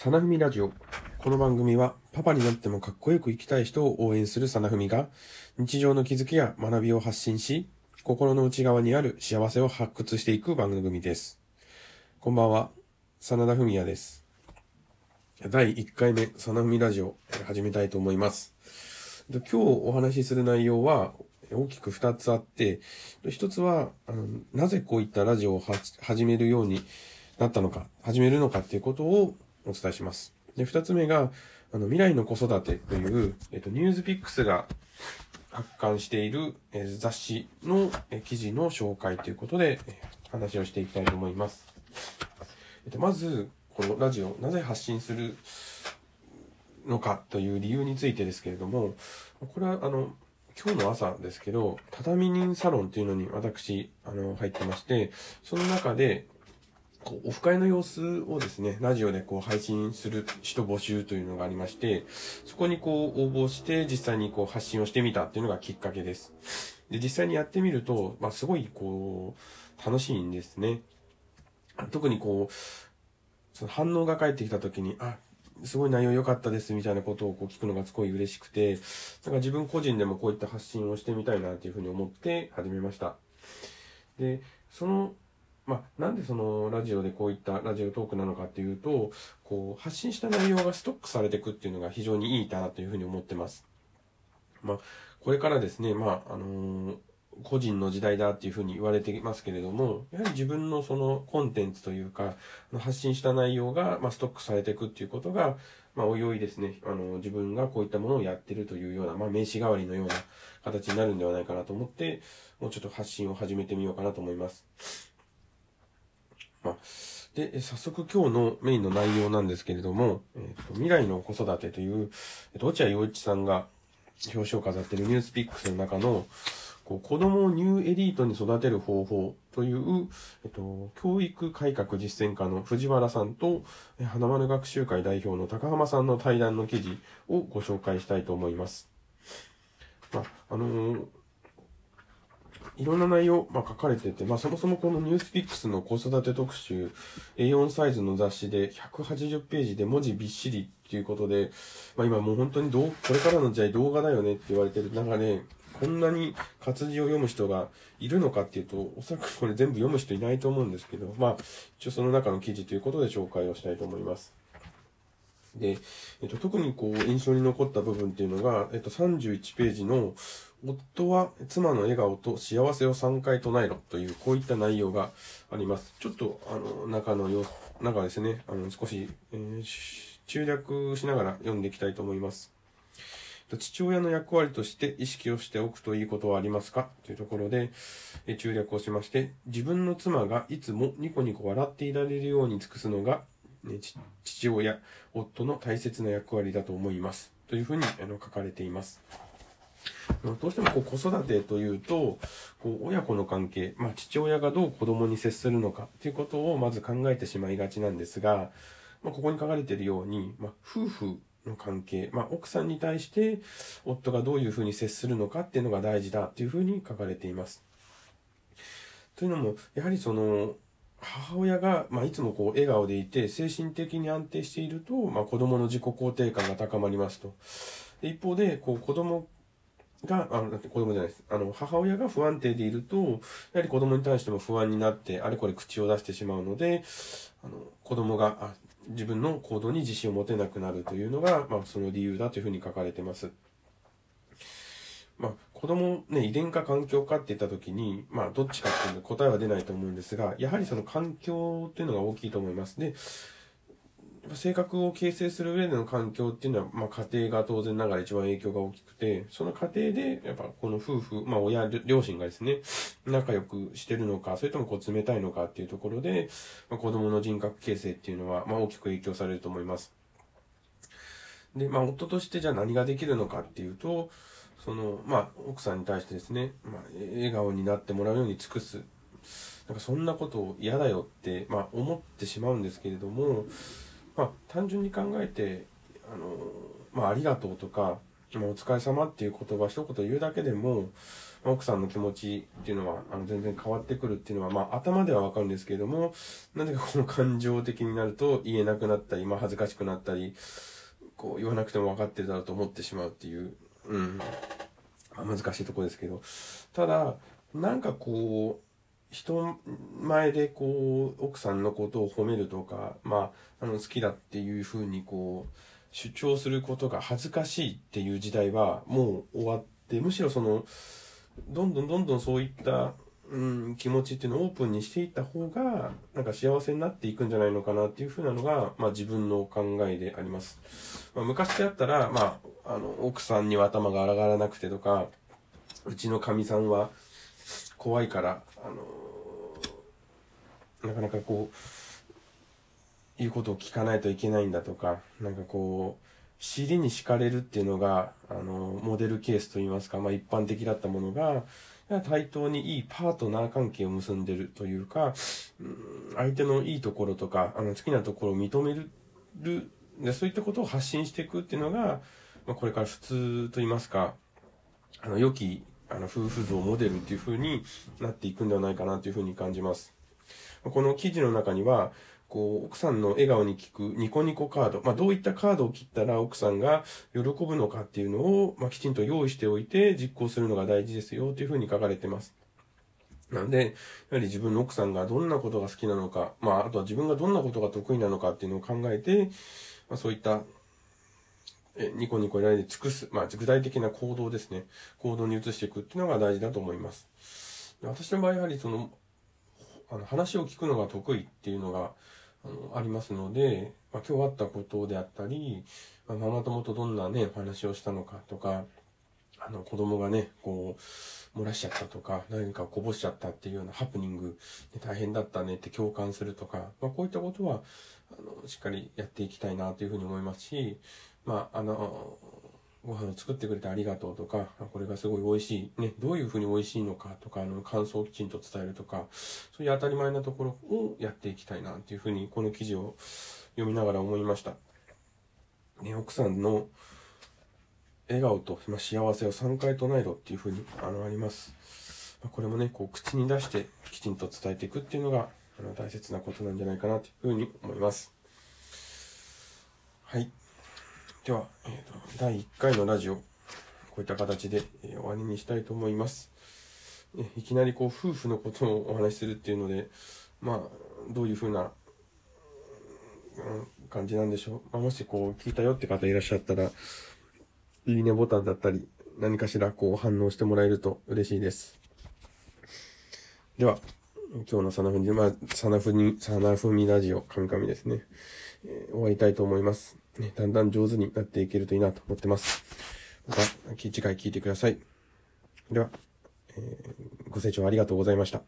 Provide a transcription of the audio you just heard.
サナフミラジオ。この番組は、パパになってもかっこよく生きたい人を応援するサナフミが、日常の気づきや学びを発信し、心の内側にある幸せを発掘していく番組です。こんばんは、真田文也です。第1回目、サナフミラジオ、始めたいと思います。今日お話しする内容は、大きく2つあって、1つは、あのなぜこういったラジオを始めるようになったのか、始めるのかっていうことをお伝えします。で、2つ目が、あの、未来の子育てという、えっと、ニュースピックスが発刊している、えー、雑誌の、えー、記事の紹介ということで、え、話をしていきたいと思います。えっと、まず、このラジオ、なぜ発信するのかという理由についてですけれども、これは、あの、今日の朝ですけど、畳人サロンっていうのに私、あの、入ってまして、その中で、こう、オフ会の様子をですね、ラジオでこう配信する人募集というのがありまして、そこにこう応募して実際にこう発信をしてみたっていうのがきっかけです。で、実際にやってみると、まあすごいこう、楽しいんですね。特にこう、その反応が返ってきた時に、あ、すごい内容良かったですみたいなことをこう聞くのがすごい嬉しくて、なんか自分個人でもこういった発信をしてみたいなというふうに思って始めました。で、その、まあ、なんでそのラジオでこういったラジオトークなのかっていうと、こう発信した内容がストックされていくっていうのが非常にいいかなというふうに思ってます。まあ、これからですね、まあ、あのー個人の時代だっていうふうに言われていますけれども、やはり自分のそのコンテンツというか、発信した内容が、まストックされていくっていうことが、まあ、おいおいですね、あの、自分がこういったものをやってるというような、まあ、名刺代わりのような形になるんではないかなと思って、もうちょっと発信を始めてみようかなと思います。まあ、で、早速今日のメインの内容なんですけれども、えーと、未来の子育てという、えーと、落合陽一さんが表紙を飾っているニュースピックスの中の、こう子供をニューエリートに育てる方法という、えっと、教育改革実践家の藤原さんと、花丸学習会代表の高浜さんの対談の記事をご紹介したいと思います。まあ、あのー、いろんな内容、まあ、書かれてて、まあ、そもそもこのニュースピックスの子育て特集、A4 サイズの雑誌で180ページで文字びっしりっていうことで、まあ、今もう本当にどう、これからの時代動画だよねって言われてる中で、こんなに活字を読む人がいるのかっていうと、おそらくこれ全部読む人いないと思うんですけど、まあ、一応その中の記事ということで紹介をしたいと思います。で、えっと、特にこう、印象に残った部分っていうのが、えっと、31ページの、夫は妻の笑顔と幸せを3回唱えろという、こういった内容があります。ちょっと、あの、中のよ、中ですね、あの、少し、えー、中略しながら読んでいきたいと思います。父親の役割として意識をしておくといいことはありますか？というところで、え中略をしまして、自分の妻がいつもニコニコ笑っていられるように尽くすのが、父親、夫の大切な役割だと思います。というふうにあの書かれています。どうしてもこう子育てというと、こう親子の関係、まあ、父親がどう子供に接するのかということをまず考えてしまいがちなんですが、まあ、ここに書かれているように、まあ、夫婦の関係、まあ、奥さんに対して夫がどういうふうに接するのかっていうのが大事だっていうふうに書かれています。というのも、やはりその、母親が、まあ、いつもこう笑顔でいて精神的に安定していると、まあ、子供の自己肯定感が高まりますと。で一方で、こう子供が、あの、子供じゃないです。あの、母親が不安定でいると、やはり子供に対しても不安になって、あれこれ口を出してしまうので、あの、子供が、あ、自分の行動に自信を持てなくなるというのが、まあ、その理由だというふうに書かれてます。まあ、子供ね、遺伝か環境かって言った時に、まあ、どっちかっていうの答えは出ないと思うんですが、やはりその環境っていうのが大きいと思います。で、性格を形成する上での環境っていうのは、まあ、家庭が当然ながら一番影響が大きくて、その家庭で、やっぱこの夫婦、まあ、親、両親がですね、仲良くしてるのか、それともこう冷たいのかっていうところで、まあ、子供の人格形成っていうのは、まあ、大きく影響されると思います。で、まあ、夫としてじゃあ何ができるのかっていうと、その、まあ、奥さんに対してですね、まあ、笑顔になってもらうように尽くす。なんかそんなことを嫌だよって、まあ、思ってしまうんですけれども、まあ、単純に考えて、あの、まあ、ありがとうとか、まあ、お疲れ様っていう言葉一言言うだけでも、奥さんの気持ちっていうのは、あの、全然変わってくるっていうのは、まあ、頭ではわかるんですけれども、なぜかこの感情的になると言えなくなったり、まあ、恥ずかしくなったり、こう、言わなくても分かってるだろうと思ってしまうっていう、うん、まあ、難しいところですけど、ただ、なんかこう、人前でこう、奥さんのことを褒めるとか、まあ、あの、好きだっていうふうにこう、主張することが恥ずかしいっていう時代はもう終わって、むしろその、どんどんどんどんそういった、うん、気持ちっていうのをオープンにしていった方が、なんか幸せになっていくんじゃないのかなっていうふうなのが、まあ自分の考えであります。まあ、昔であったら、まあ、あの、奥さんには頭が上がらなくてとか、うちのかみさんは怖いから、あの、なかなかこう、言うことを聞かないといけないんだとか、なんかこう、尻に敷かれるっていうのが、あの、モデルケースといいますか、まあ一般的だったものが、対等にいいパートナー関係を結んでるというか、相手のいいところとか、あの、好きなところを認める、で、そういったことを発信していくっていうのが、ま、これから普通と言いますか、あの、良き、あの、夫婦像モデルっていう風になっていくんではないかなというふうに感じます。この記事の中には、こう、奥さんの笑顔に効くニコニコカード、まあ、どういったカードを切ったら奥さんが喜ぶのかっていうのを、まあ、きちんと用意しておいて実行するのが大事ですよというふうに書かれてます。なので、やはり自分の奥さんがどんなことが好きなのか、まあ、あとは自分がどんなことが得意なのかっていうのを考えて、まあ、そういったえニコニコやり尽くす、まあ、具体的な行動ですね。行動に移していくっていうのが大事だと思います。私の場合やはりその、あの話を聞くのが得意っていうのが、あのありますので、まあ、今日あったことであったり、まあ、ママ友とどんなね、お話をしたのかとか、あの、子供がね、こう、漏らしちゃったとか、何かこぼしちゃったっていうようなハプニング、大変だったねって共感するとか、まあ、こういったことは、あの、しっかりやっていきたいなというふうに思いますし、まあ、あの、ご飯を作ってくれてありがとうとか、これがすごい美味しい、ね、どういうふうに美味しいのかとか、あの、感想をきちんと伝えるとか、そういう当たり前なところをやっていきたいなっていうふうに、この記事を読みながら思いました。ね、奥さんの笑顔とま幸せを3回唱えろっていうふうに、あの、あります。これもね、こう、口に出してきちんと伝えていくっていうのが、あの、大切なことなんじゃないかなというふうに思います。はい。では、えーと、第1回のラジオ、こういった形で、えー、終わりにしたいと思います。えいきなりこう、夫婦のことをお話しするっていうので、まあ、どういうふうな、うん、感じなんでしょう。まあ、もしこう、聞いたよって方いらっしゃったら、いいねボタンだったり、何かしらこう反応してもらえると嬉しいです。では、今日のサナフミ、まあ、サナフニ、サナフミラジオ、カミカミですね。えー、終わりたいと思います。ね、だんだん上手になっていけるといいなと思ってます。また、次回聞いてください。では、えー、ご清聴ありがとうございました。